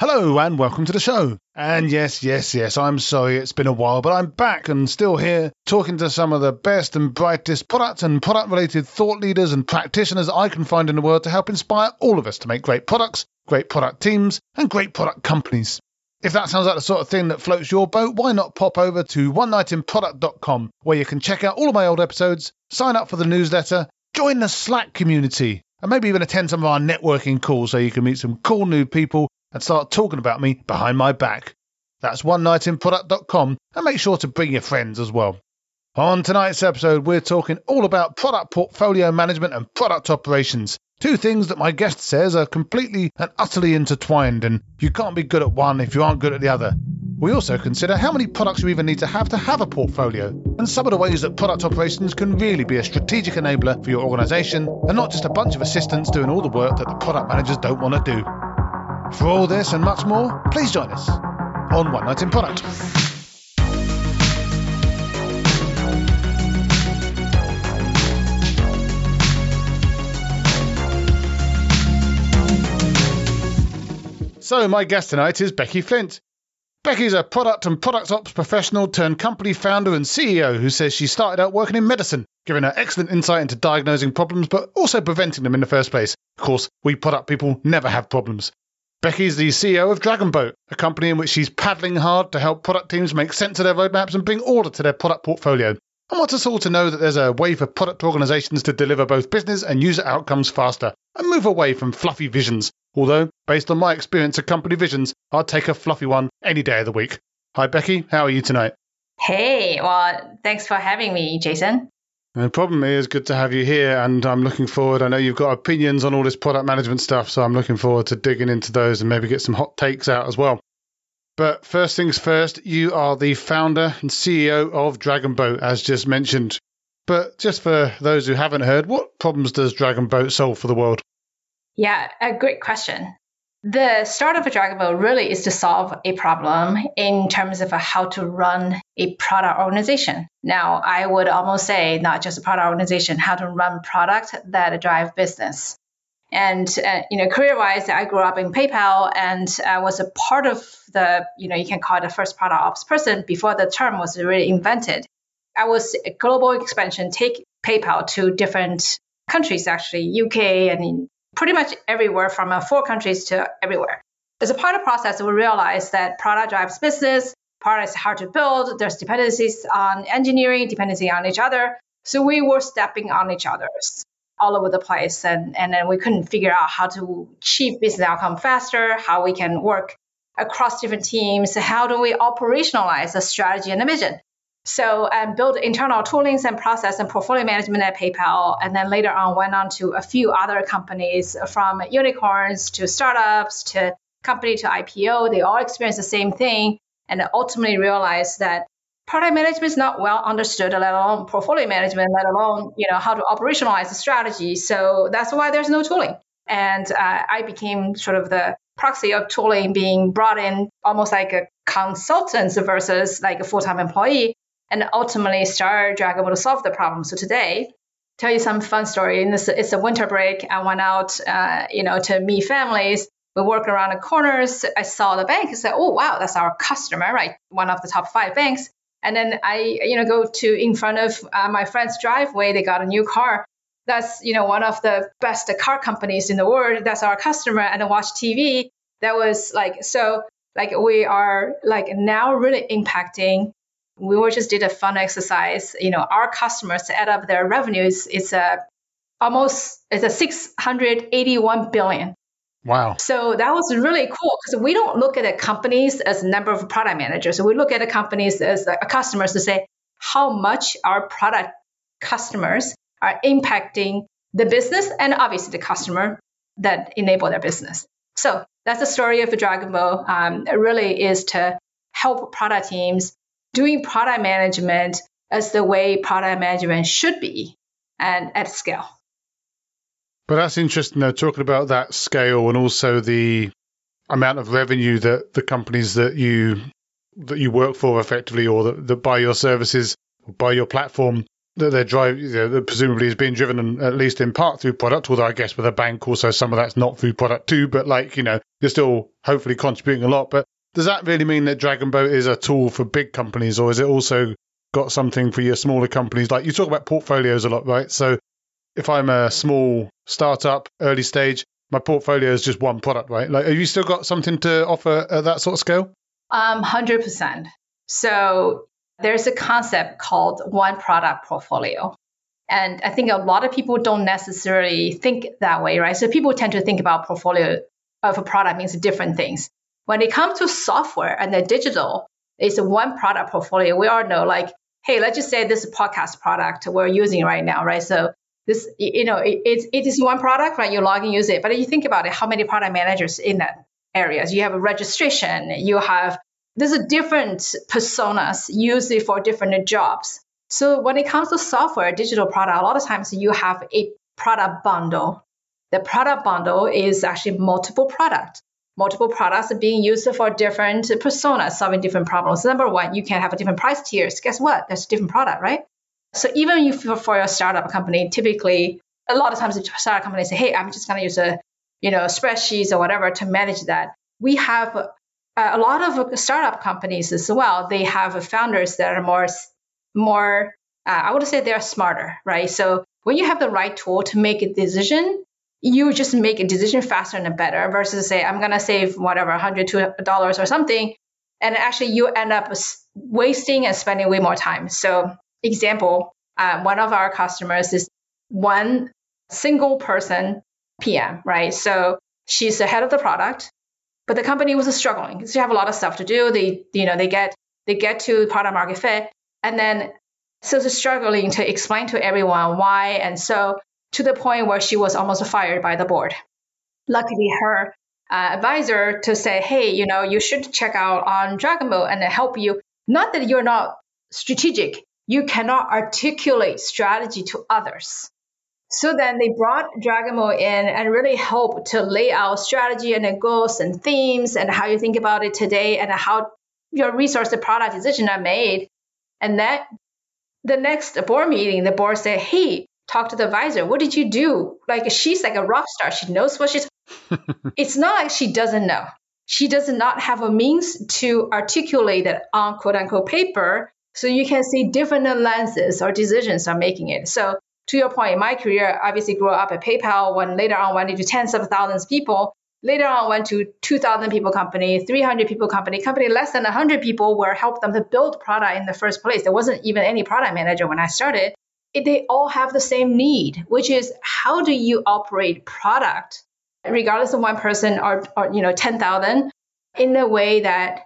Hello and welcome to the show. And yes, yes, yes, I'm sorry it's been a while, but I'm back and still here talking to some of the best and brightest product and product related thought leaders and practitioners I can find in the world to help inspire all of us to make great products, great product teams, and great product companies. If that sounds like the sort of thing that floats your boat, why not pop over to one knightinproduct.com where you can check out all of my old episodes, sign up for the newsletter, join the Slack community, and maybe even attend some of our networking calls so you can meet some cool new people and start talking about me behind my back. That's one knightinproduct.com and make sure to bring your friends as well. On tonight's episode, we're talking all about product portfolio management and product operations. Two things that my guest says are completely and utterly intertwined, and you can't be good at one if you aren't good at the other. We also consider how many products you even need to have to have a portfolio, and some of the ways that product operations can really be a strategic enabler for your organization, and not just a bunch of assistants doing all the work that the product managers don't want to do. For all this and much more, please join us on One Knight in Product. So, my guest tonight is Becky Flint. Becky's a product and product ops professional turned company founder and CEO who says she started out working in medicine, giving her excellent insight into diagnosing problems but also preventing them in the first place. Of course, we product people never have problems. Becky's the CEO of Dragonboat, a company in which she's paddling hard to help product teams make sense of their roadmaps and bring order to their product portfolio. I want us all to know that there's a way for product organizations to deliver both business and user outcomes faster and move away from fluffy visions. Although, based on my experience of company visions, I'd take a fluffy one any day of the week. Hi, Becky. How are you tonight? Hey, well, thanks for having me, Jason. The problem is good to have you here, and I'm looking forward. I know you've got opinions on all this product management stuff, so I'm looking forward to digging into those and maybe get some hot takes out as well. But first things first, you are the founder and CEO of Dragonboat, as just mentioned. But just for those who haven't heard, what problems does Dragonboat solve for the world? Yeah, a great question. The start of a Dragonboat really is to solve a problem in terms of how to run a product organization. Now, I would almost say not just a product organization, how to run product that drive business. And uh, you know, career-wise, I grew up in PayPal and I was a part of the, you know, you can call it the first product ops person before the term was really invented. I was a global expansion, take PayPal to different countries, actually, UK and pretty much everywhere from uh, four countries to everywhere. As a part of the process, we realized that product drives business, product is hard to build, there's dependencies on engineering, dependency on each other. So we were stepping on each other's all over the place. And, and then we couldn't figure out how to achieve business outcome faster, how we can work across different teams, how do we operationalize the strategy and the vision. So um, build internal toolings and process and portfolio management at PayPal, and then later on went on to a few other companies from unicorns to startups to company to IPO. They all experienced the same thing, and ultimately realized that product management is not well understood, let alone portfolio management, let alone you know how to operationalize the strategy. So that's why there's no tooling. And uh, I became sort of the proxy of tooling being brought in almost like a consultant versus like a full-time employee and ultimately started Dragonboat to solve the problem. So today, tell you some fun story. In this, it's a winter break. I went out, uh, you know, to meet families. We work around the corners. I saw the bank. I said, "Oh wow, that's our customer, right? One of the top five banks." And then I, you know, go to in front of uh, my friend's driveway. They got a new car. That's, you know, one of the best car companies in the world. That's our customer. And I watch TV. That was like so. Like we are like now really impacting we were just did a fun exercise. You know, our customers add up their revenues. It's a almost it's a 681 billion. Wow. So that was really cool because we don't look at the companies as a number of product managers. We look at the companies as a customers to say how much our product customers are impacting the business and obviously the customer that enable their business. So that's the story of the Dragonboat. Um, it really is to help product teams doing product management as the way product management should be and at scale. But that's interesting, though, talking about that scale and also the amount of revenue that the companies that you that you work for effectively or that, that buy your services buy your platform that they're driving, you know, that presumably is being driven at least in part through product, although I guess with a bank also some of that's not through product too, but like, you know, you're still hopefully contributing a lot. But does that really mean that Dragonboat is a tool for big companies or is it also got something for your smaller companies? Like you talk about portfolios a lot, right? So if I'm a small startup, early stage, my portfolio is just one product, right? Like, have you still got something to offer at that sort of scale? Um, 100%. So there's a concept called one product portfolio. And I think a lot of people don't necessarily think that way, right? So people tend to think about portfolio of a product means different things. When it comes to software and the digital, it's one product portfolio. We all know, like, hey, let's just say this podcast product we're using right now, right? So this, you know, it, it, it is one product, right? You log in, use it. But you think about it, how many product managers in that areas? You have a registration, you have there's a different personas it for different jobs. So when it comes to software, digital product, a lot of times you have a product bundle. The product bundle is actually multiple product. Multiple products being used for different personas, solving different problems. Number one, you can have a different price tiers. Guess what? There's a different product, right? So even if for your startup company, typically a lot of times the startup companies say, hey, I'm just gonna use a you know spreadsheets or whatever to manage that. We have uh, a lot of startup companies as well, they have founders that are more, more uh, I would say they're smarter, right? So when you have the right tool to make a decision, you just make a decision faster and better versus say, I'm going to save whatever, $100 or something. And actually you end up wasting and spending way more time. So example, uh, one of our customers is one single person PM, right? So she's the head of the product but the company was struggling because they have a lot of stuff to do. They, you know, they get they get to product market fit, and then so they're struggling to explain to everyone why, and so to the point where she was almost fired by the board. Luckily, her uh, advisor to say, hey, you know, you should check out on Dragonboat and help you. Not that you're not strategic, you cannot articulate strategy to others. So then they brought Dragonboat in and really helped to lay out strategy and goals and themes and how you think about it today and how your resource and product decision are made. And that the next board meeting, the board said, Hey, talk to the advisor. What did you do? Like she's like a rock star. She knows what she's it's not like she doesn't know. She does not have a means to articulate it on quote unquote paper. So you can see different lenses or decisions are making it. So to your point, in my career, obviously grew up at PayPal, when later on went into tens of thousands of people. Later on went to 2,000 people company, 300 people company, company less than 100 people where helped them to build product in the first place. There wasn't even any product manager when I started. They all have the same need, which is how do you operate product, regardless of one person or, or you know 10,000, in a way that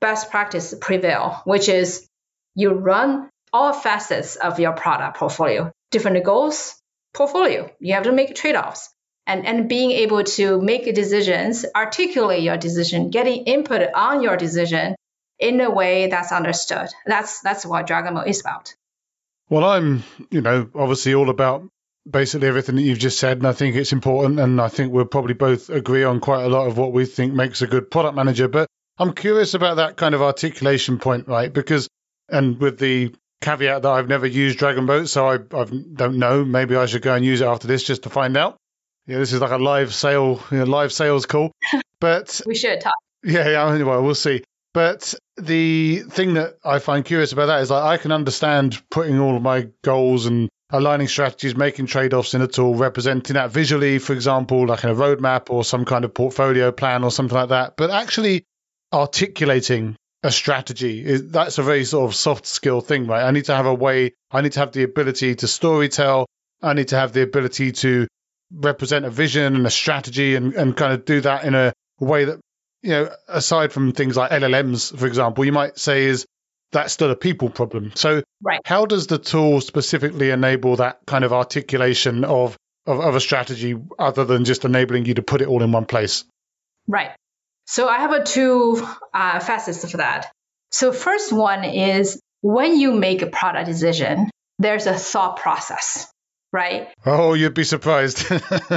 best practice prevail, which is you run all facets of your product portfolio different goals, portfolio. You have to make trade offs. And, and being able to make decisions, articulate your decision, getting input on your decision in a way that's understood. That's that's what Dragonboat is about. Well, I'm, you know, obviously all about basically everything that you've just said, and I think it's important, and I think we'll probably both agree on quite a lot of what we think makes a good product manager. But I'm curious about that kind of articulation point, right? Because, and with the caveat that I've never used Dragonboat, so I i don't know. Maybe I should go and use it after this just to find out. Yeah, this is like a live sale, you know, live sales call. But we should talk. Yeah, yeah. Anyway, we'll see. But the thing that I find curious about that is like I can understand putting all of my goals and aligning strategies, making trade offs in a tool, representing that visually, for example, like in a roadmap or some kind of portfolio plan or something like that. But actually articulating a strategy. That's a very sort of soft skill thing, right? I need to have a way, I need to have the ability to storytell. I need to have the ability to represent a vision and a strategy and, and kind of do that in a way that, you know, aside from things like LLMs, for example, you might say is that's still a people problem. So right. how does the tool specifically enable that kind of articulation of, of, of a strategy other than just enabling you to put it all in one place? Right. So I have a two uh, facets for that. So first one is when you make a product decision, there's a thought process, right? Oh, you'd be surprised.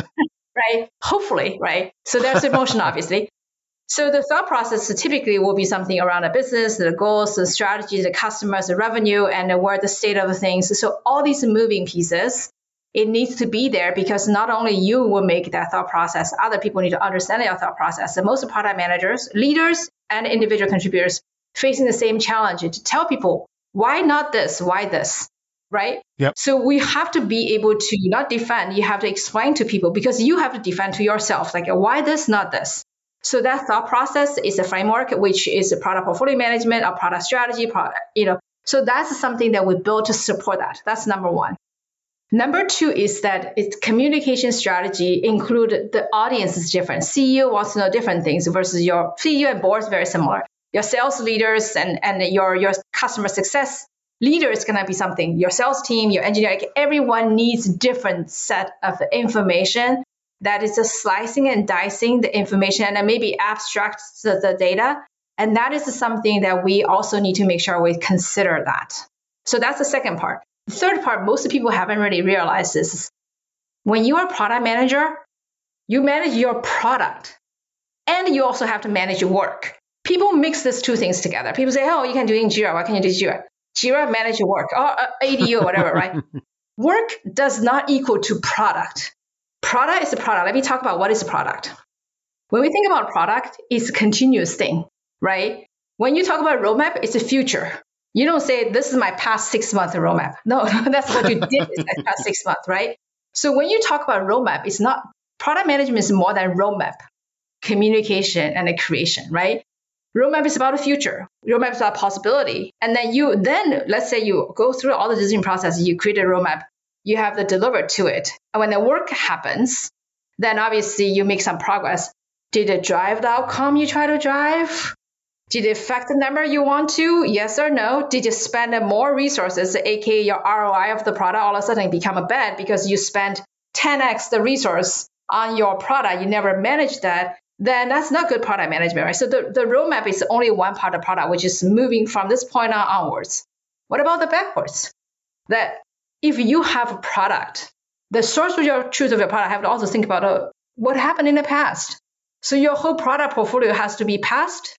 right? Hopefully, right? So there's emotion, obviously. So the thought process typically will be something around the business, the goals, the strategy, the customers, the revenue, and where the state of the things. So all these moving pieces, it needs to be there because not only you will make that thought process, other people need to understand your thought process. And most product managers, leaders, and individual contributors facing the same challenge to tell people why not this, why this, right? Yep. So we have to be able to not defend, you have to explain to people because you have to defend to yourself, like why this, not this. So that thought process is a framework, which is a product portfolio management, a product strategy, product, you know. So that's something that we build to support that. That's number one. Number two is that its communication strategy include the audience is different. CEO wants to know different things versus your CEO and board is very similar. Your sales leaders and, and your, your customer success leader is going to be something. Your sales team, your engineer, like everyone needs different set of information that is just slicing and dicing the information and then maybe abstract the, the data. And that is something that we also need to make sure we consider that. So that's the second part. The third part, most people haven't really realized this. When you are a product manager, you manage your product and you also have to manage your work. People mix these two things together. People say, oh, you can do it in Jira. Why can't you do Jira? Jira manage your work or ADO, whatever, right? work does not equal to product. Product is a product. Let me talk about what is a product. When we think about product, it's a continuous thing, right? When you talk about roadmap, it's a future. You don't say this is my past six month roadmap. No, that's what you did in the past six months, right? So when you talk about roadmap, it's not product management is more than roadmap, communication and a creation, right? Roadmap is about the future. Roadmap is about possibility. And then you then let's say you go through all the design process, you create a roadmap you have to deliver to it. And when the work happens, then obviously you make some progress. Did it drive the outcome you try to drive? Did it affect the number you want to? Yes or no? Did you spend more resources, aka your ROI of the product, all of a sudden become a bad because you spent 10x the resource on your product, you never managed that, then that's not good product management, right? So the, the roadmap is only one part of the product, which is moving from this point on onwards. What about the backwards? That if you have a product, the source of your truth of your product have to also think about uh, what happened in the past. So your whole product portfolio has to be past,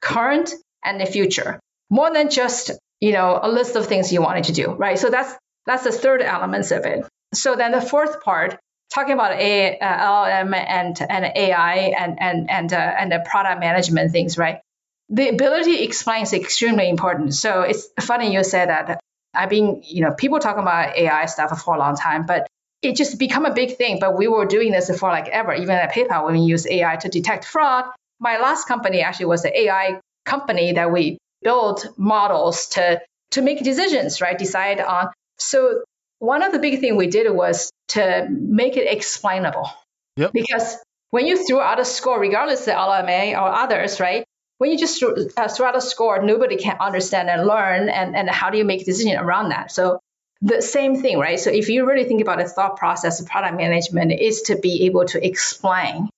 current, and the future, more than just you know a list of things you wanted to do, right? So that's that's the third elements of it. So then the fourth part, talking about A, uh, and and AI and and and uh, and the product management things, right? The ability to explain is extremely important. So it's funny you said that I've been, you know, people talking about AI stuff for a long time, but it just become a big thing. But we were doing this for like ever, even at PayPal when we use AI to detect fraud. My last company actually was an AI company that we built models to to make decisions, right? Decide on. So one of the big thing we did was to make it explainable. Yep. Because when you throw out a score, regardless of LMA or others, right? When you just uh, throw out a score, nobody can understand and learn, and, and how do you make a decision around that? So the same thing, right? So if you really think about the thought process of product management is to be able to explain.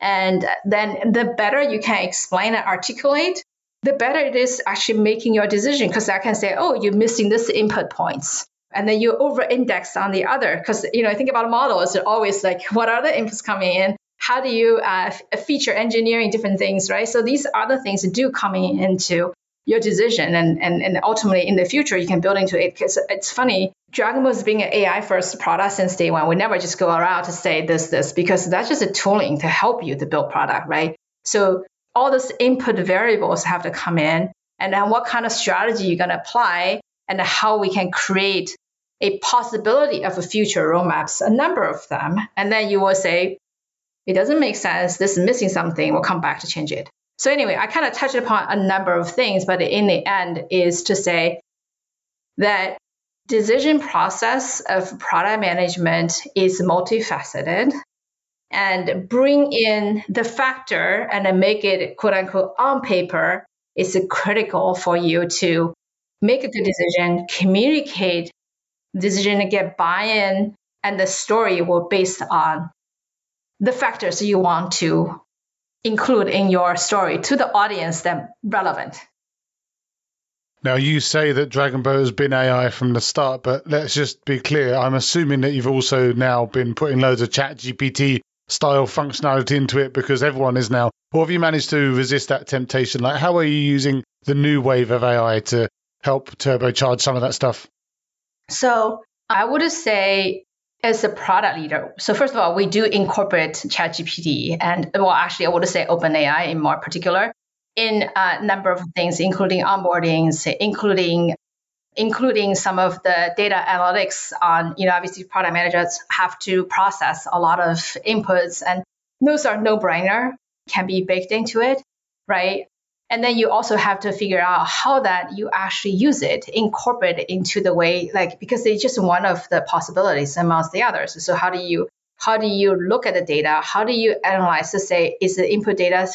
And then the better you can explain and articulate, the better it is actually making your decision. Because I can say, oh, you're missing this input points. And then you over index on the other. Because, you know, think about a model, it's always like, what are the inputs coming in? How do you uh, feature engineering different things, right? So these other things do coming into your decision and, and, and ultimately in the future you can build into it. Because it's funny dragonboat is being an ai first product since day one. We never just go around to say this this because that's just a tooling to help you to build product right? So all those input variables have to come in. And then what kind of strategy you're going to apply and how we can create a possibility of a future roadmaps a number of them. And then you will say it doesn't make sense. This is missing something. We'll come back to change it. So anyway, I kind of touched upon a number of things, but in the end is to say that decision process of product management is multifaceted and bring in the factor and then make it quote unquote on paper is critical for you to make a good decision, communicate decision to get buy-in and the story will based on the factors you want to include in your story to the audience that relevant. Now you say that Dragon Dragonboat has been AI from the start, but let's just be clear. I'm assuming that you've also now been putting loads of Chat GPT style functionality into it because everyone is now. Or have you managed to resist that temptation? Like, how are you using the new wave of AI to help turbocharge some of that stuff? So I would say as a product leader, so first of all, we do incorporate ChatGPT and well, actually, I would say OpenAI in more particular in a number of things, including onboardings, including including some of the data analytics on, you know, obviously product managers have to process a lot of inputs and those are no brainer, can be baked into it, right? And then you also have to figure out how that you actually use it, incorporate it into the way, like, because it's just one of the possibilities amongst the others. So how do you, how do you look at the data? How do you analyze to say, is the input data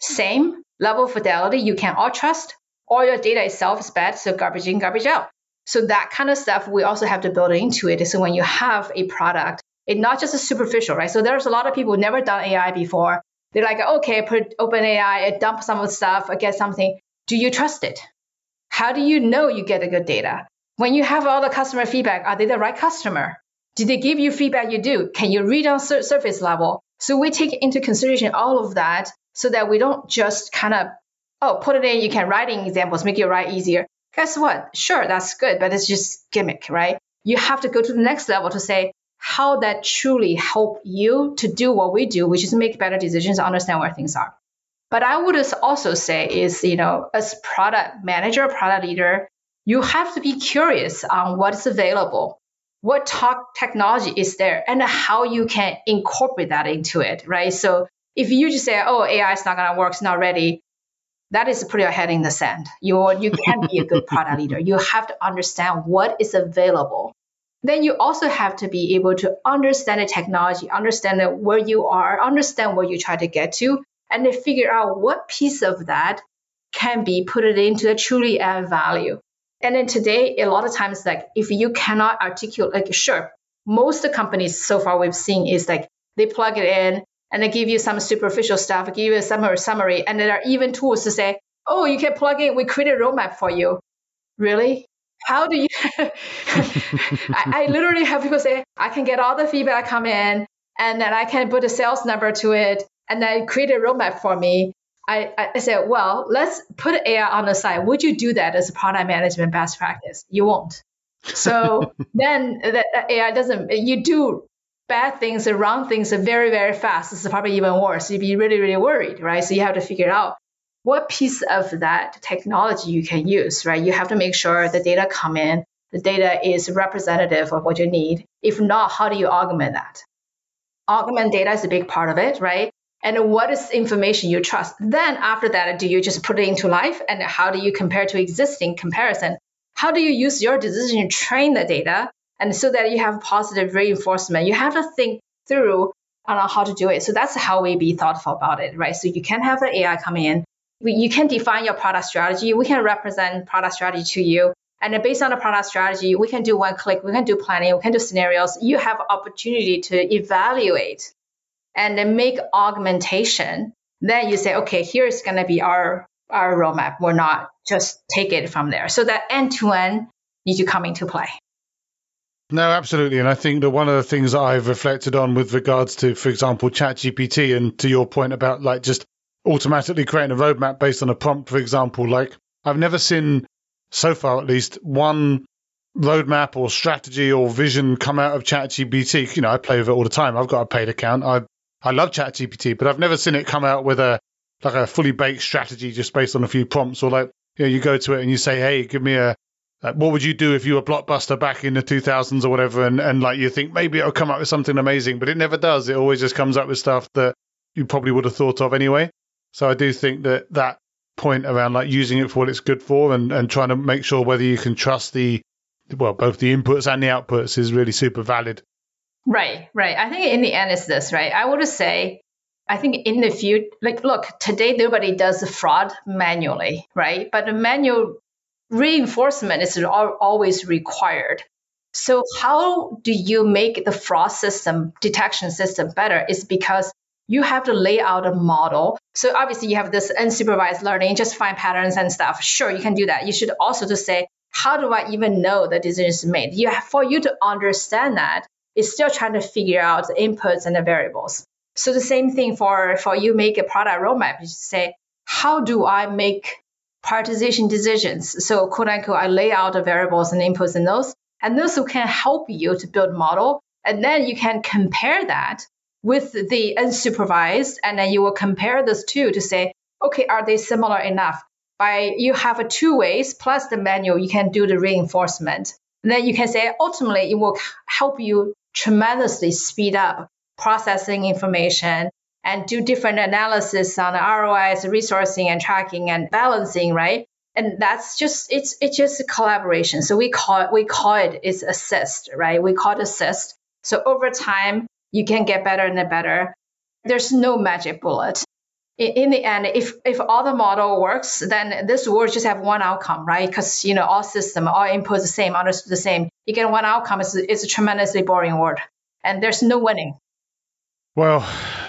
same level of fidelity you can all trust? Or your data itself is bad, so garbage in, garbage out. So that kind of stuff we also have to build into it. So when you have a product, it's not just a superficial, right? So there's a lot of people never done AI before they're like, okay, put OpenAI, dump some of the stuff, get something. Do you trust it? How do you know you get a good data? When you have all the customer feedback, are they the right customer? Did they give you feedback you do? Can you read on sur- surface level? So we take into consideration all of that so that we don't just kind of, oh, put it in, you can write in examples, make your write easier. Guess what? Sure, that's good, but it's just gimmick, right? You have to go to the next level to say, how that truly help you to do what we do, which is make better decisions, understand where things are. But I would also say is, you know, as product manager, product leader, you have to be curious on what's available, what technology is there, and how you can incorporate that into it, right? So if you just say, oh, AI is not going to work, it's not ready, that is put your head in the sand. You you can't be a good product leader. You have to understand what is available then you also have to be able to understand the technology, understand where you are, understand where you try to get to, and then figure out what piece of that can be put it into a truly add value. And then today, a lot of times, like if you cannot articulate, like sure, most the companies so far we've seen is like they plug it in and they give you some superficial stuff, give you a summary, summary, and there are even tools to say, oh, you can plug in, we create a roadmap for you. Really? How do you I, I, literally have people say i can get all the feedback come in and then i can put a sales number to it and then create a roadmap for me. I, I said well let's put ai on the side. Would you do that as a product management best practice? You won't. So then the ai doesn't you do bad things and wrong things very very fast. It's probably even worse. You'd be really really worried right? So you have to figure it out what piece of that technology you can use, right? You have to make sure the data come in, the data is representative of what you need. If not, how do you augment that? Augment data is a big part of it, right? And what is information you trust? Then after that, do you just put it into life? And how do you compare to existing comparison? How do you use your decision to train the data? And so that you have positive reinforcement, you have to think through on how to do it. So that's how we be thoughtful about it, right? So you can have the AI come in, you can define your product strategy. We can represent product strategy to you. And then based on the product strategy, we can do one click, we can do planning, we can do scenarios. You have opportunity to evaluate and then make augmentation. Then you say, okay, here's going to be our, our roadmap. We're not just take it from there. So that end to end needs to come into play. No, absolutely. And I think that one of the things I've reflected on with regards to, for example, ChatGPT and to your point about like just automatically creating a roadmap based on a prompt, for example. Like I've never seen so far, at least, one roadmap or strategy or vision come out of ChatGPT. You know, I play with it all the time. I've got a paid account. I I love ChatGPT, but I've never seen it come out with a like a fully baked strategy just based on a few prompts or like you know you go to it and you say, hey, give me a uh, what would you do if you were blockbuster back in the 2000s or whatever and, and like you think maybe it'll come up with something amazing but it never does it always just comes up with stuff that you probably would have thought of anyway so I do think that that point around like using it for what it's good for and, and trying to make sure whether you can trust the well both the inputs and the outputs is really super valid. Right, right. I think in the end it's this, right? I would say I think in the future, like, look, today nobody does fraud manually, right? But the manual reinforcement is always required. So how do you make the fraud system detection system better? Is because you have to lay out a model. So obviously you have this unsupervised learning, just find patterns and stuff. Sure, you can do that. You should also to say, how do I even know the decision is made? You have, for you to understand that, it's still trying to figure out the inputs and the variables. So the same thing for, for you make a product roadmap. You say, how do I make prioritization decisions? So quote unquote, I lay out the variables and inputs and those, and those who can help you to build model. And then you can compare that with the unsupervised, and then you will compare those two to say, okay, are they similar enough? By you have a two ways plus the manual, you can do the reinforcement. And then you can say ultimately it will help you tremendously speed up processing information and do different analysis on ROIs, resourcing and tracking and balancing, right? And that's just it's it's just a collaboration. So we call it we call it is assist, right? We call it assist. So over time you can get better and better. There's no magic bullet in the end, if if all the model works, then this will just have one outcome, right? Because you know all system, all inputs the same, understood the same. You get one outcome. It's, it's a tremendously boring word, and there's no winning. Well,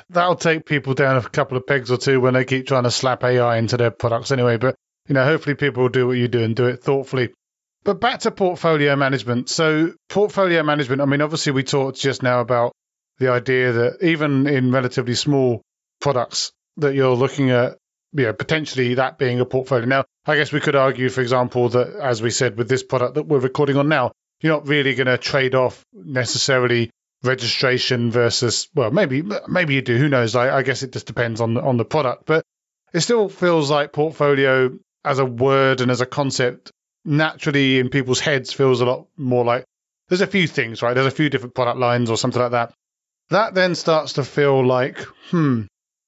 that'll take people down a couple of pegs or two when they keep trying to slap AI into their products anyway. But you know, hopefully people will do what you do and do it thoughtfully. But back to portfolio management. So portfolio management. I mean, obviously we talked just now about the idea that even in relatively small products, that you're looking at you know, potentially that being a portfolio. Now, I guess we could argue, for example, that as we said with this product that we're recording on now, you're not really going to trade off necessarily registration versus well, maybe maybe you do. Who knows? I, I guess it just depends on the, on the product, but it still feels like portfolio as a word and as a concept naturally in people's heads feels a lot more like there's a few things, right? There's a few different product lines or something like that. That then starts to feel like, hmm,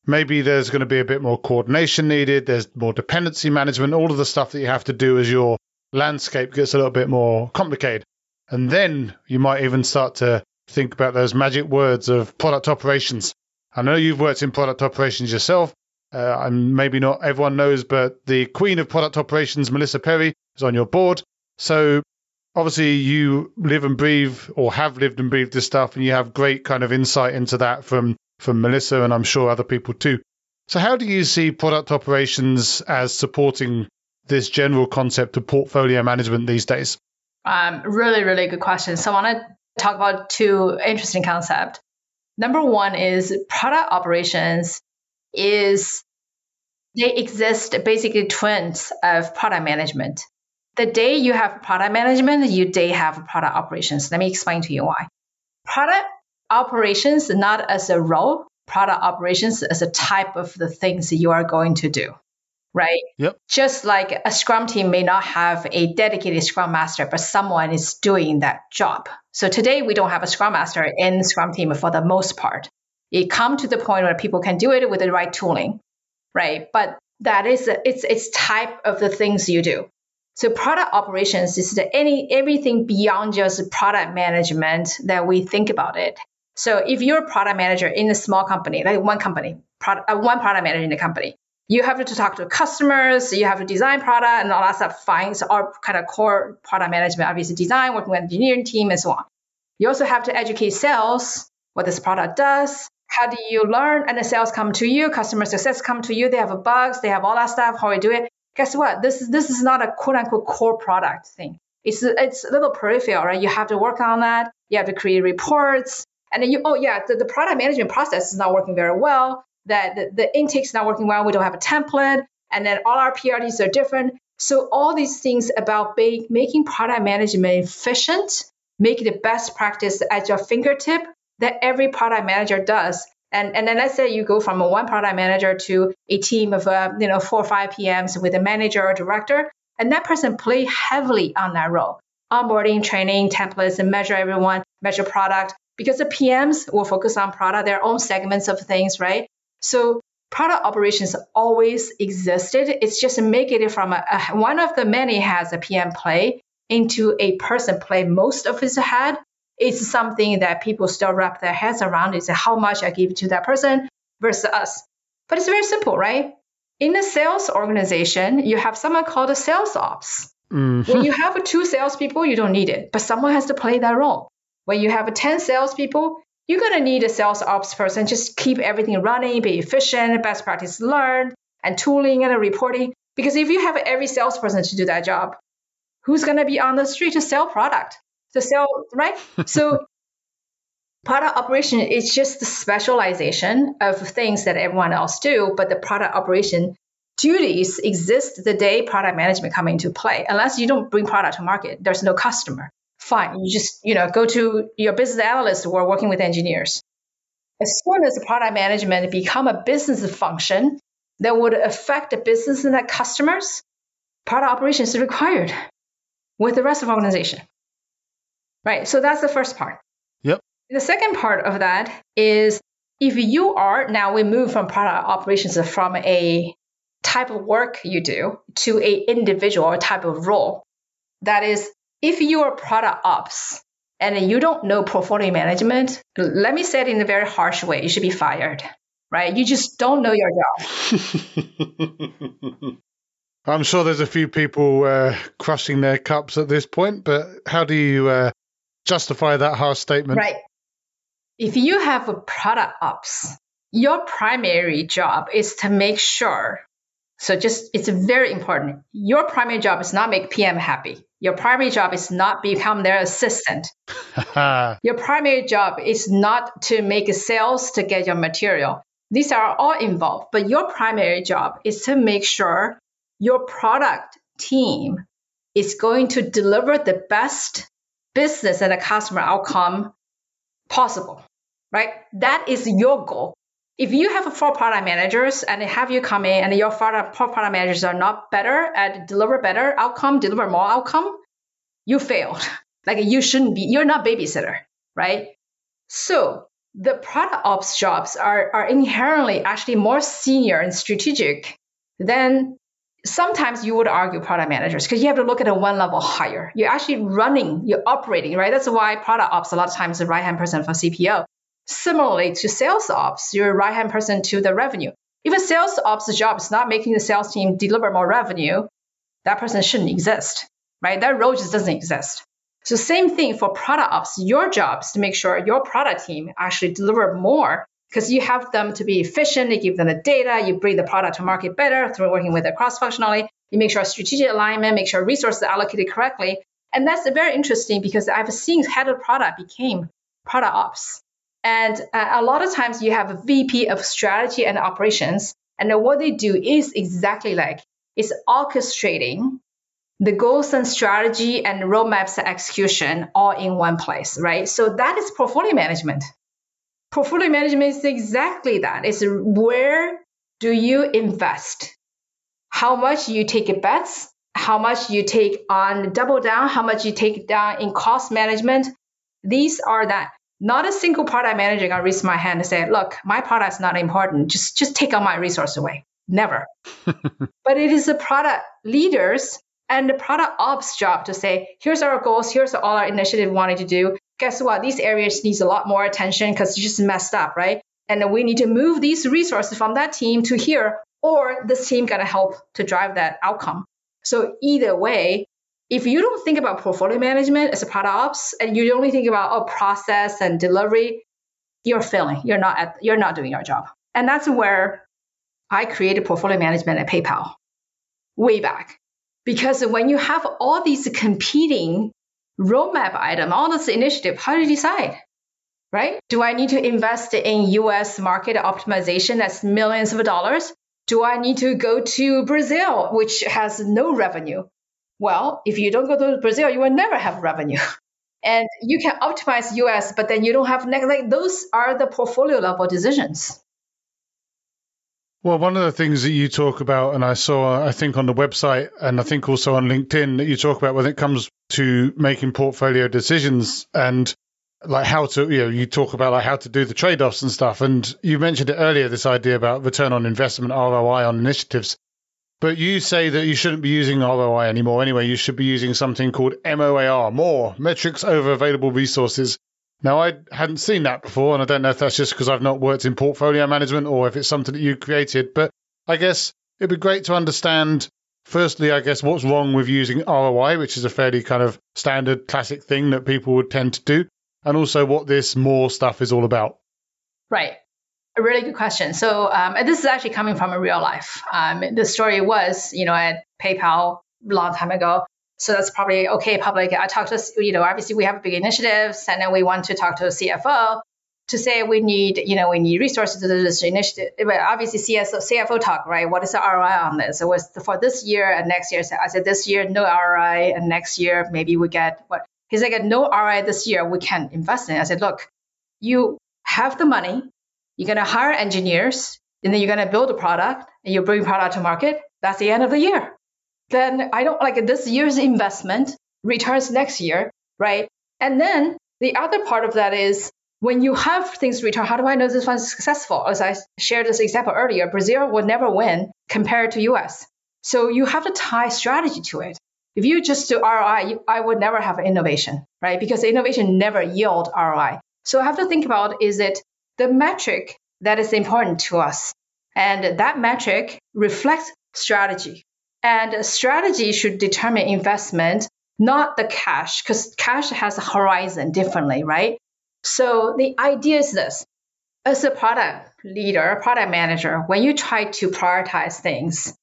maybe there's going to be a bit more coordination needed. There's more dependency management, all of the stuff that you have to do as your landscape gets a little bit more complicated. And then you might even start to think about those magic words of product operations. I know you've worked in product operations yourself. Uh, and maybe not everyone knows, but the queen of product operations, Melissa Perri, is on your board. So obviously you live and breathe or have lived and breathed this stuff and you have great kind of insight into that from from Melissa, and I'm sure other people too. So, how do you see product operations as supporting this general concept of portfolio management these days? Um, really, really good question. So, I want to talk about two interesting concepts. Number one is product operations is they exist basically twins of product management. The day you have product management, you day have product operations. Let me explain to you why. Product operations not as a role, product operations as a type of the things you are going to do. Right? Yep. Just like a Scrum team may not have a dedicated Scrum Master, but someone is doing that job. So today we don't have a Scrum Master in Scrum team for the most part. It come to the point where people can do it with the right tooling, right? But that is a, it's it's type of the things you do. So product operations is the any everything beyond just product management that we think about it. So if you're a product manager in a small company, like one company, product, uh, one product manager in the company, you have to talk to customers, you have to design product and all that stuff. Fine, so our kind of core product management, obviously design, working with engineering team and so on. You also have to educate sales what this product does. How do you learn? And the sales come to you, customer success come to you. They have bugs, they have all that stuff. How we do it? Guess what? This is this is not a quote unquote core product thing. It's it's a little peripheral, right? You have to work on that. You have to create reports. And then you, oh yeah, the, the product management process is not working very well. That the, the intake's not working well. We don't have a template. And then all our PRDs are different. So all these things about make, making product management efficient, make the best practice at your fingertip that every product manager does. And, and then let's say you go from a one product manager to a team of uh, you know four or five PMs with a manager or director, and that person play heavily on that role, onboarding, training, templates, and measure everyone, measure product, because the PMs will focus on product, their own segments of things, right? So product operations always existed. It's just make it from a, a, one of the many has a PM play into a person play most of his head. It's something that people still wrap their heads around is how much I give to that person versus us. But it's very simple, right? In a sales organization, you have someone called a sales ops. Mm-hmm. When you have two salespeople, you don't need it, but someone has to play that role. When you have 10 salespeople, you're going to need a sales ops person. Just keep everything running, be efficient, best practice learned, and tooling and reporting. Because if you have every salesperson to do that job, who's going to be on the street to sell product, to sell, right? so Product operation is just the specialization of things that everyone else do, but the product operation duties exist the day product management come into play. Unless you don't bring product to market, there's no customer. Fine, you just you know go to your business analysts who are working with engineers. As soon as the product management become a business function that would affect the business and the customers, product operations is required with the rest of the organization. Right. So that's the first part. Yep. The second part of that is if you are now we move from product operations from a type of work you do to a individual type of role. That is, if you are product ops and you don't know portfolio management, let me say it in a very harsh way, you should be fired. Right? You just don't know your job. I'm sure there's a few people uh, crushing their cups at this point, but how do you uh, justify that harsh statement? Right. If you have a product ops, your primary job is to make sure. So just it's very important. Your primary job is not make PM happy. Your primary job is not become their assistant. your primary job is not to make sales to get your material. These are all involved, but your primary job is to make sure your product team is going to deliver the best business and a customer outcome possible, right? That is your goal. If you have four product managers and they have you come in and your product, product managers are not better at deliver better outcome, deliver more outcome, you failed. Like you shouldn't be, you're not babysitter, right? So the product ops jobs are, are inherently actually more senior and strategic than sometimes you would argue product managers because you have to look at a one level higher. You're actually running, you're operating, right? That's why product ops a lot of times the right hand person for CPO. Similarly to sales ops, you're right hand person to the revenue. If a sales ops job is not making the sales team deliver more revenue, that person shouldn't exist, right? That role just doesn't exist. So same thing for product ops. Your job is to make sure your product team actually deliver more because you have them to be efficient, you give them the data, you bring the product to market better through working with it cross-functionally, you make sure strategic alignment, make sure resources are allocated correctly. And that's very interesting because I've seen head of product became product ops. And uh, a lot of times you have a VP of strategy and operations, and what they do is exactly like it's orchestrating the goals and strategy and roadmaps execution all in one place, right? So that is portfolio management portfolio management is exactly that. It's where do you invest? How much you take bets, how much you take on double down, how much you take down in cost management. These are that. Not a single product manager can raise my hand and say, look, my product is not important. Just just take all my resource away. Never. but it is the product leaders and the product ops job to say, here's our goals, here's all our initiative we wanted to do guess what? These areas needs a lot more attention because it's just messed up, right? And we need to move these resources from that team to here, or this team gonna help to drive that outcome. So either way, if you don't think about portfolio management as a product ops and you only think about oh process and delivery, you're failing. You're not at, you're not doing your job. And that's where I created portfolio management at PayPal way back. Because when you have all these competing roadmap item, all this initiative, how do you decide? Right? Do I need to invest in US market optimization that's millions of dollars? Do I need to go to Brazil, which has no revenue? Well, if you don't go to Brazil, you will never have revenue. And you can optimize US, but then you don't have like those are the portfolio level decisions. Well, one of the things that you talk about, and I saw, I think, on the website, and I think also on LinkedIn, that you talk about when it comes to making portfolio decisions and like how to, you know, you talk about like how to do the trade offs and stuff. And you mentioned it earlier, this idea about return on investment, ROI on initiatives. But you say that you shouldn't be using ROI anymore anyway. You should be using something called MOAR, more metrics over available resources. Now, I hadn't seen that before, and I don't know if that's just because I've not worked in portfolio management or if it's something that you created. But I guess it'd be great to understand, firstly, I guess, what's wrong with using ROI, which is a fairly kind of standard classic thing that people would tend to do, and also what this more stuff is all about. Right. A really good question. So, um, this is actually coming from a real life. Um, the story was, you know, at PayPal a long time ago, so that's probably okay, public. I talked to, you know, obviously we have big initiatives and then we want to talk to the CFO. to say we need, you know, we need resources to do this initiative. But Obviously, CSO, CFO talk, right? What is the ROI on this? It was for this year and next year. I said this year no ROI, and next year maybe we get what? He's like, no ROI this year, we can't invest in. It. I said, look, you have the money, you're gonna hire engineers, and then you're gonna build a product, and you bring product to market. That's the end of the year. Then I don't like this year's investment returns next year, right? And then the other part of that is when you have things return, how do I know this one's successful? As I shared this example earlier, Brazil would never win compared to US. So you have to tie strategy to it. If you just do ROI, I would never have innovation, right? Because innovation never yield ROI. So I have to think about is it the metric that is important to us? And that metric reflects strategy. And strategy should determine investment, not the cash, because cash has a horizon differently, right? So the idea is this as a product leader, a product manager, when you try to prioritize things,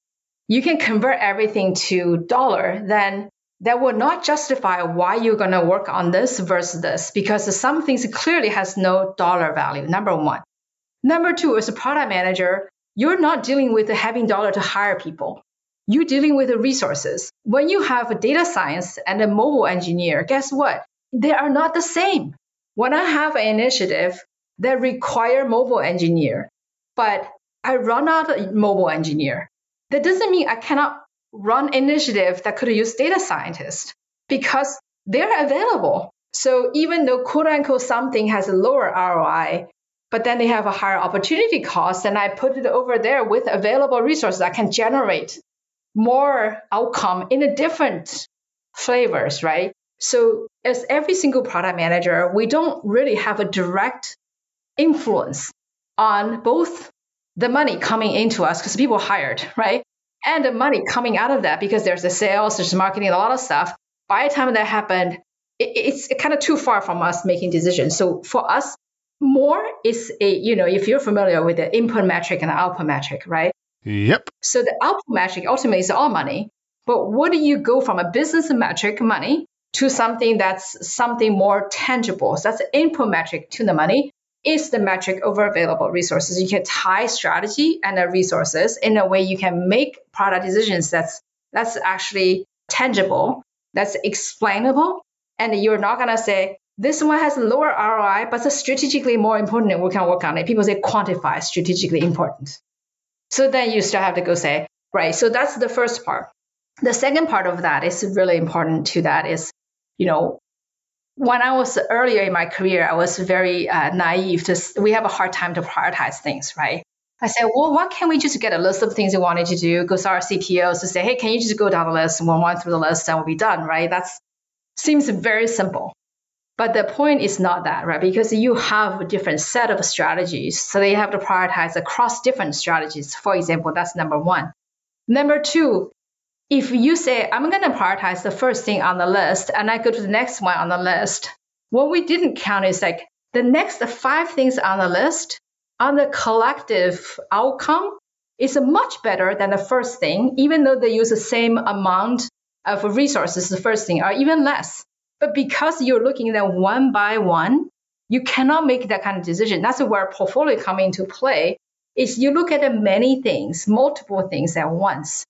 you can convert everything to dollar, then that will not justify why you're going to work on this versus this because some things clearly has no dollar value. Number one. Number two, as a product manager, you're not dealing with having dollar to hire people. You're dealing with the resources. When you have a data science and a mobile engineer, guess what? They are not the same. When I have an initiative that require mobile engineer, but I run out of a mobile engineer, that doesn't mean I cannot run initiative that could use data scientists because they're available. So even though quote unquote something has a lower ROI, but then they have a higher opportunity cost, and I put it over there with available resources that can generate more outcome in a different flavors, right? So, as every single product manager, we don't really have a direct influence on both the money coming into us because people hired, right? And the money coming out of that because there's the sales, there's marketing, a lot of stuff. By the time that happened, it, it's kind of too far from us making decisions. So for us, more is a, you know, if you're familiar with the input metric and the output metric, right? Yep. So the output metric ultimately is all money. But what do you go from a business metric money to something that's something more tangible. So that's the input metric to the money is the metric over available resources. You can tie strategy and the resources in a way you can make product decisions that's that's actually tangible, that's explainable, and you're not gonna say this one has lower ROI, but it's strategically more important we can work on it. People say quantify strategically important. So then you still have to go say, right, so that's the first part. The second part of that is really important to that is you know, when I was earlier in my career, I was very uh, naive. To, we have a hard time to prioritize things, right? I said, well, why can't we just get a list of things we wanted to do? Go to our CTOs to say, hey, can you just go down the list and we'll run through the list and we'll be done, right? That seems very simple. But the point is not that, right? Because you have a different set of strategies. So they have to prioritize across different strategies. For example, that's number one. Number two, if you say, I'm going to prioritize the first thing on the list and I go to the next one on the list, what we didn't count is like the next five things on the list on the collective outcome is much better than the first thing, even though they use the same amount of resources, the first thing, or even less. But because you're looking at one by one, you cannot make that kind of decision. That's where portfolio come into play. Is you look at many things, multiple things at once.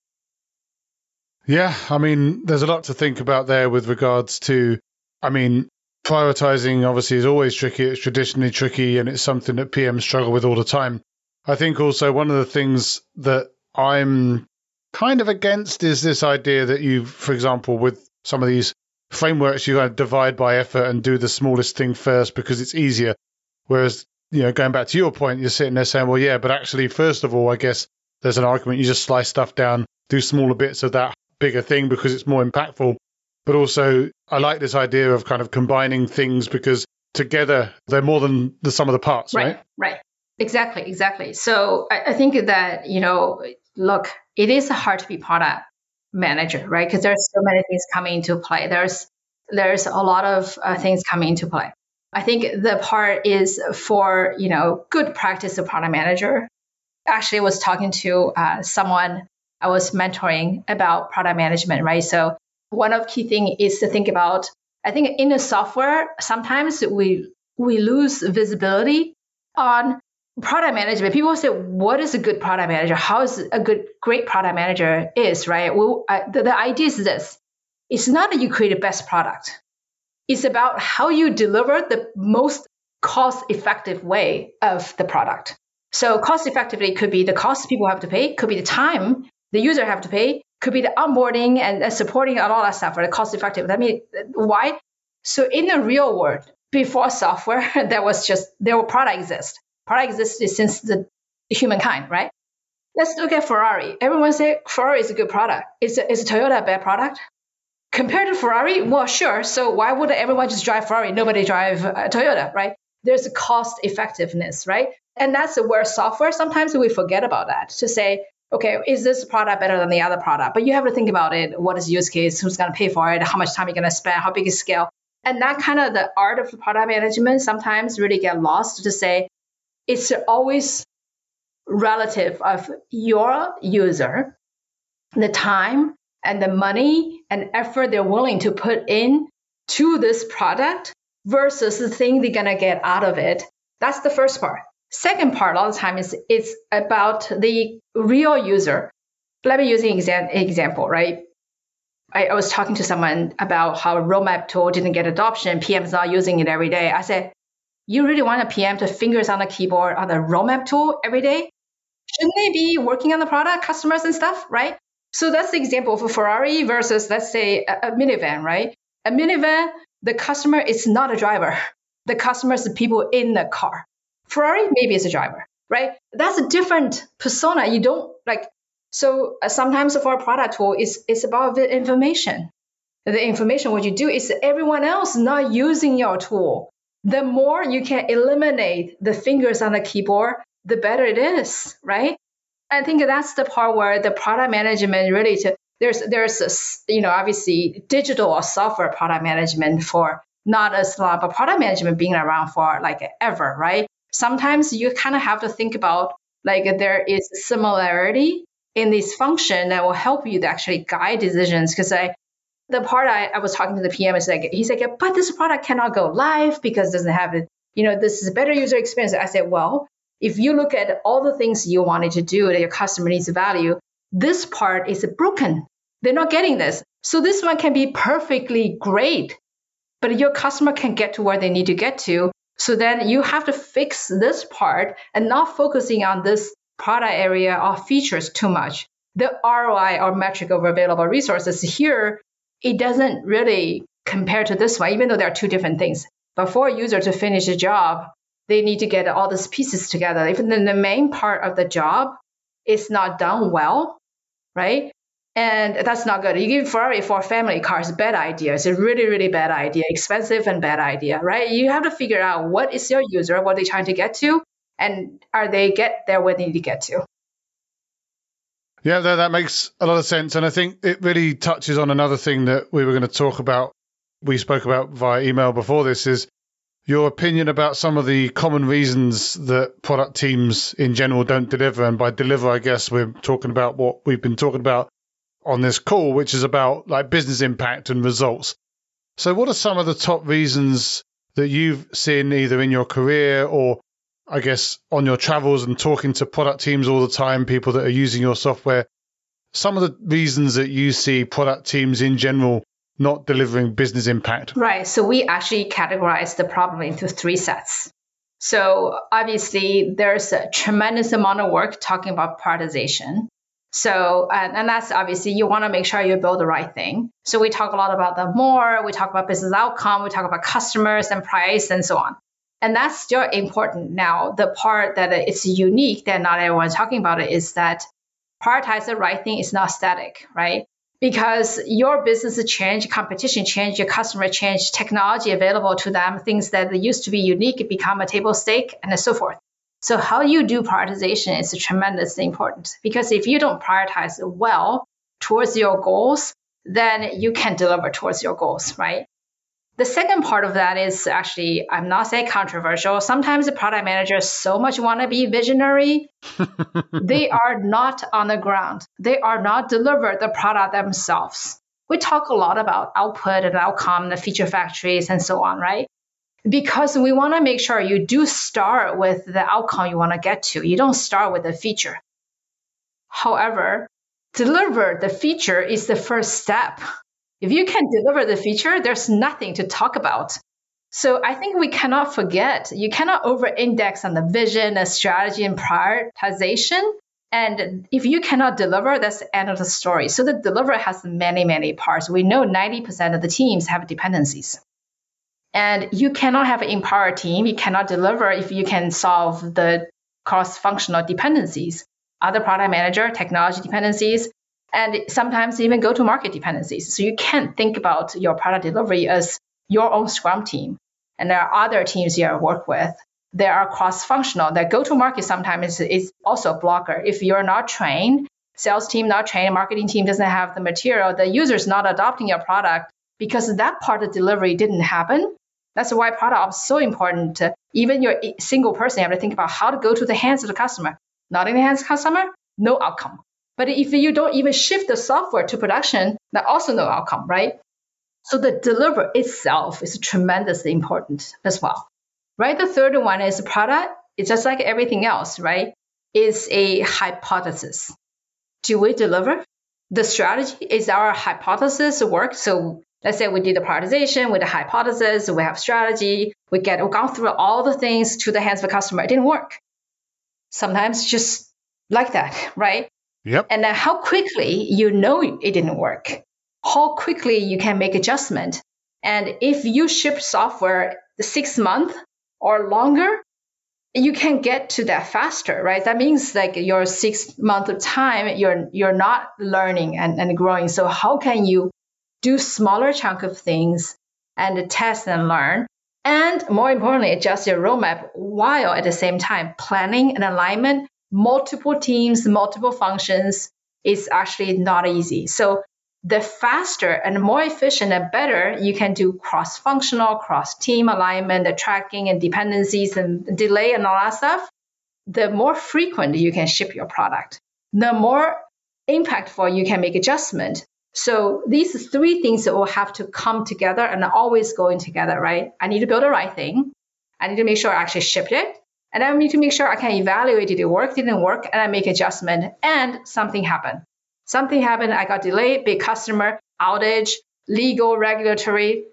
Yeah, I mean, there's a lot to think about there with regards to, I mean, prioritizing obviously is always tricky. It's traditionally tricky and it's something that PMs struggle with all the time. I think also one of the things that I'm kind of against is this idea that you, for example, with some of these frameworks, you kind of divide by effort and do the smallest thing first because it's easier. Whereas, you know, going back to your point, you're sitting there saying, well, yeah, but actually, first of all, I guess there's an argument you just slice stuff down, do smaller bits of that bigger thing because it's more impactful. But also, I like this idea of kind of combining things because together they're more than the sum of the parts, right? Right, right. Exactly, exactly. So I, I think that, you know, look, it is hard to be product manager, right? Because there's so many things coming into play. There's there's a lot of uh, things coming into play. I think the part is for you know good practice of product manager. Actually, I was talking to uh, someone I was mentoring about product management, right? So one of key thing is to think about, I think in the software, sometimes we we lose visibility on product management. People say, "What is a good product manager? How is a good, great product manager is?" Right? Well, I, the, the idea is this: it's not that you create a best product. It's about how you deliver the most cost-effective way of the product. So, cost-effectively could be the cost people have to pay, could be the time the user have to pay, could be the onboarding and supporting and all that stuff for the cost-effective. I mean, why? So, in the real world, before software, there was just there were product exist. Product existed since the humankind, right? Let's look at Ferrari. Everyone say Ferrari is a good product. Is is Toyota a bad product? Compared to Ferrari, well, sure. So why would everyone just drive Ferrari? Nobody drive uh, Toyota, right? There's a cost effectiveness, right? And that's where software sometimes we forget about that to say, okay, is this product better than the other product? But you have to think about it. What is use case? Who's going to pay for it? How much time you're going to spend? How big is scale? And that kind of the art of product management sometimes really get lost to say it's always relative of your user, the time and the money and effort they're willing to put in to this product versus the thing they're gonna get out of it. That's the first part. Second part, all the time is it's about the real user. Let me use an exam- example, right? I, I was talking to someone about how roadmap tool didn't get adoption. PM's not using it every day. I said, you really want a PM to fingers on the keyboard on the roadmap tool every day? Shouldn't they be working on the product, customers and stuff, right? So that's the example of a Ferrari versus, let's say, a, a minivan, right? A minivan, the customer is not a driver. The customer is the people in the car. Ferrari maybe is a driver, right? That's a different persona. You don't like so uh, sometimes for a product tool, it's, it's about the information. The information, what you do is everyone else not using your tool. The more you can eliminate the fingers on the keyboard, the better it is, right? I think that's the part where the product management really to there's there's a, you know obviously digital or software product management for not as long, but product management being around for like ever, right? Sometimes you kind of have to think about like there is similarity in this function that will help you to actually guide decisions. Because I, the part I, I was talking to the PM is like, he's like, but this product cannot go live because it doesn't have it. You know, this is a better user experience. I said, well, if you look at all the things you wanted to do that your customer needs value, this part is broken. They're not getting this. So this one can be perfectly great, but your customer can get to where they need to get to. So then you have to fix this part and not focusing on this product area or features too much. The ROI or metric over available resources here, it doesn't really compare to this one, even though there are two different things. But for a user to finish a job, they need to get all these pieces together. Even then the main part of the job is not done well, right? And that's not good. You give Ferrari for family cars, bad idea. It's a really, really bad idea, expensive and bad idea, right? You have to figure out what is your user, what they're trying to get to, and are they get there where they need to get to? Yeah, that, makes a lot of sense. And I think it really touches on another thing that we were going to talk about. We spoke about via email before this is your opinion about some of the common reasons that product teams in general don't deliver. And by deliver, I guess we're talking about what we've been talking about on this call, which is about like business impact and results. So, what are some of the top reasons that you've seen either in your career or I guess, on your travels and talking to product teams all the time, people that are using your software, some of the reasons that you see product teams in general not delivering business impact? Right. So we actually categorize the problem into three sets. So obviously, there's a tremendous amount of work talking about prioritization. So, and, and that's obviously you want to make sure you build the right thing. So we talk a lot about the more, we talk about business outcome, we talk about customers and price and so on. And that's still important. Now, the part that it's unique that not everyone's talking about it is that prioritize the right thing is not static, right? Because your business change, competition change, your customer change, technology available to them, things that used to be unique become a table stake and so forth. So how you do prioritization is tremendously important because if you don't prioritize well towards your goals, then you can deliver towards your goals, right? The second part of that is actually, I'm not saying controversial. Sometimes the product managers so much want to be visionary, they are not on the ground. They are not delivered the product themselves. We talk a lot about output and outcome, the feature factories, and so on, right? because we want to make sure you do start with the outcome you want to get to. You don't start with the feature. However, deliver the feature is the first step. If you can deliver the feature, there's nothing to talk about. So I think we cannot forget, you cannot over index on the vision, the strategy, and prioritization. And if you cannot deliver, that's the end of the story. So the deliver has many, many parts. We know 90% of the teams have dependencies. And you cannot have an empowered team. You cannot deliver if you can solve the cross functional dependencies, other product manager, technology dependencies, and sometimes even go to market dependencies. So you can't think about your product delivery as your own Scrum team. And there are other teams you work with. They are cross functional. That go to market sometimes is, is also a blocker. If you're not trained, sales team not trained, marketing team doesn't have the material, the user is not adopting your product because that part of delivery didn't happen. That's why product ops is so important. Even your single person, you have to think about how to go to the hands of the customer. Not in the hands of the customer, no outcome. But if you don't even shift the software to production, that also no outcome, right? So the deliver itself is tremendously important as well, right? The third one is product. It's just like everything else, right? It's a hypothesis. Do we deliver? The strategy is our hypothesis work. So let's say we did the prioritization with the hypothesis, we have strategy, we get we gone through all the things to the hands of the customer. It didn't work. Sometimes just like that, right? Yep. And then how quickly you know it didn't work how quickly you can make adjustment. And if you ship software six months or longer, you can get to that faster, right? That means like your six month of time, you're you're not learning and, and growing. So how can you do smaller chunk of things and test and learn? And more importantly, adjust your roadmap while at the same time planning and alignment, multiple teams, multiple functions is actually not easy. So the faster and more efficient and better you can do cross functional, cross team alignment, the tracking and dependencies and delay and all that stuff, the more frequent you can ship your product, the more impactful you can make adjustment. So these three things will have to come together and always going together, right? I need to build the right thing. I need to make sure I actually shipped it. And I need to make sure I can evaluate did it work, didn't work, and I make adjustment and something happened. Something happened, I got delayed, big customer, outage, legal, regulatory,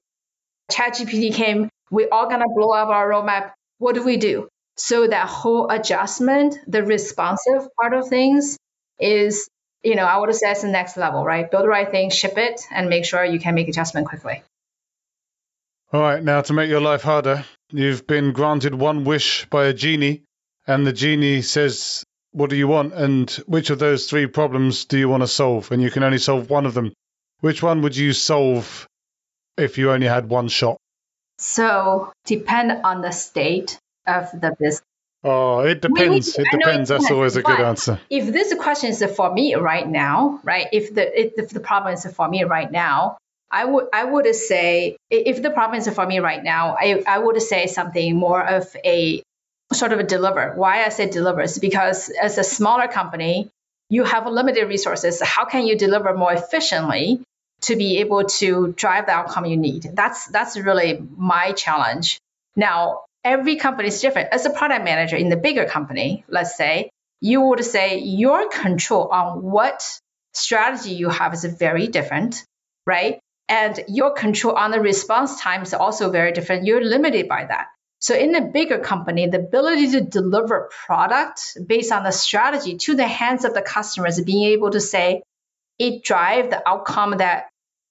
ChatGPT came, we all gonna blow up our roadmap. What do we do? So that whole adjustment, the responsive part of things is, you know, I would say it's the next level, right? Build the right thing, ship it, and make sure you can make adjustment quickly. All right, now to make your life harder, you've been granted one wish by a genie, and the genie says what do you want, and which of those three problems do you want to solve? And you can only solve one of them. Which one would you solve if you only had one shot? So, depend on the state of the business. Oh, it depends. it depends. That's always a good answer. If this question is for me right now, right? If the if the problem is for me right now, I would I would say if the problem is for me right now, I, I would say something more of a sort of a deliver. Why I say deliver is because as a smaller company, you have limited resources. How can you deliver more efficiently to be able to drive the outcome you need? That's that's really my challenge. Now, every company is different. As a product manager in the bigger company, let's say, you would say your control on what strategy you have is very different, right? And your control on the response time is also very different. You're limited by that. So in a bigger company, the ability to deliver product based on the strategy to the hands of the customers, being able to say it drive the outcome that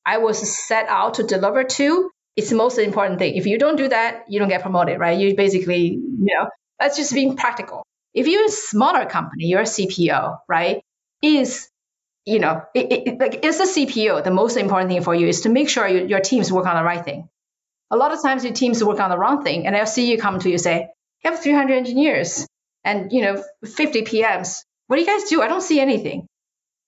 I was set out to deliver to, it's the most important thing. If you don't do that, you don't get promoted, right? You basically, you know, that's just being practical. If you're a smaller company, you're a CPO, right? Is you know, it, it, like is the CPO the most important thing for you is to make sure your, your teams work on the right thing a lot of times your teams work on the wrong thing, and I'll see you come to you say, "You have 300 engineers and you know 50 PMs. What do you guys do? I don't see anything.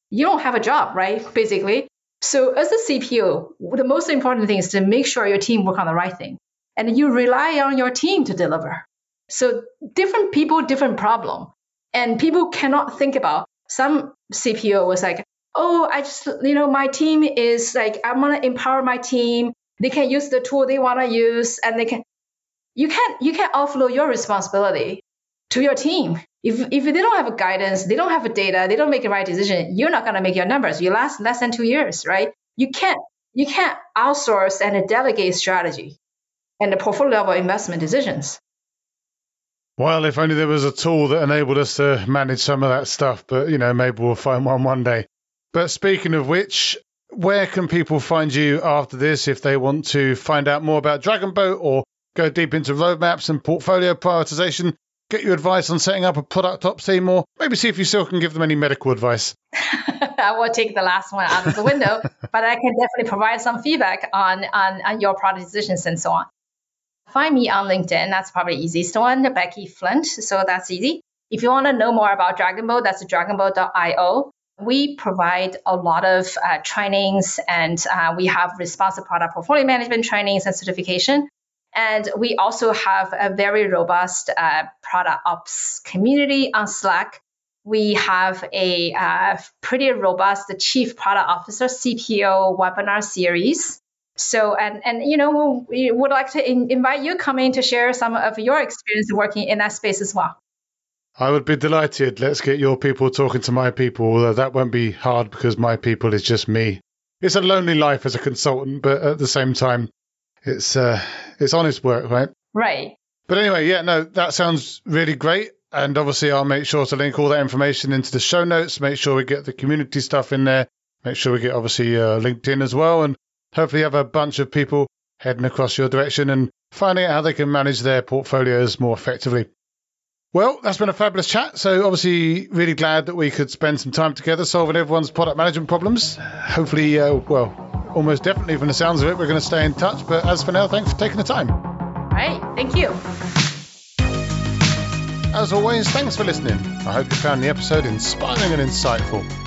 You don't have a job, right? Basically." So as a CPO, the most important thing is to make sure your team work on the right thing, and you rely on your team to deliver. So different people, different problem, and people cannot think about. Some CPO was like, "Oh, I just you know my team is like I want to empower my team." They can use the tool they want to use and they can. you can't you can't offload your responsibility to your team. If if they don't have a guidance, they don't have a data, they don't make the right decision, you're not gonna make your numbers. You last less than two years, right? You can't you can't outsource and delegate strategy and the portfolio level investment decisions. Well, if only there was a tool that enabled us to manage some of that stuff, but you know, maybe we'll find one one day. But speaking of which, where can people find you after this if they want to find out more about Dragonboat or go deep into roadmaps and portfolio prioritization? Get your advice on setting up a product ops team, or maybe see if you still can give them any medical advice. I will take the last one out of the window, but I can definitely provide some feedback on, on, on your product decisions and so on. Find me on LinkedIn. That's probably the easiest one, Becky Flint. So that's easy. If you want to know more about Dragonboat, that's dragonboat.io. We provide a lot of uh, trainings and uh, we have responsive product portfolio management trainings and certification. And we also have a very robust uh, product ops community on Slack. We have a uh, pretty robust chief product officer CPO webinar series so, and, and, you know, we would like to in, invite you come in to share some of your experience working in that space as well. I would be delighted. Let's get your people talking to my people, although that won't be hard because my people is just me. It's a lonely life as a consultant, but at the same time, it's uh, it's honest work, right? Right. But anyway, yeah, no, that sounds really great. And obviously, I'll make sure to link all that information into the show notes. Make sure we get the community stuff in there. Make sure we get obviously uh, LinkedIn as well. And hopefully have a bunch of people heading across your direction and finding out how they can manage their portfolios more effectively. Well, that's been a fabulous chat. So, obviously, really glad that we could spend some time together solving everyone's product management problems. Hopefully, uh, well, almost definitely from the sounds of it, we're going to stay in touch. But as for now, thanks for taking the time. All right. Thank you. As always, thanks for listening. I hope you found the episode inspiring and insightful.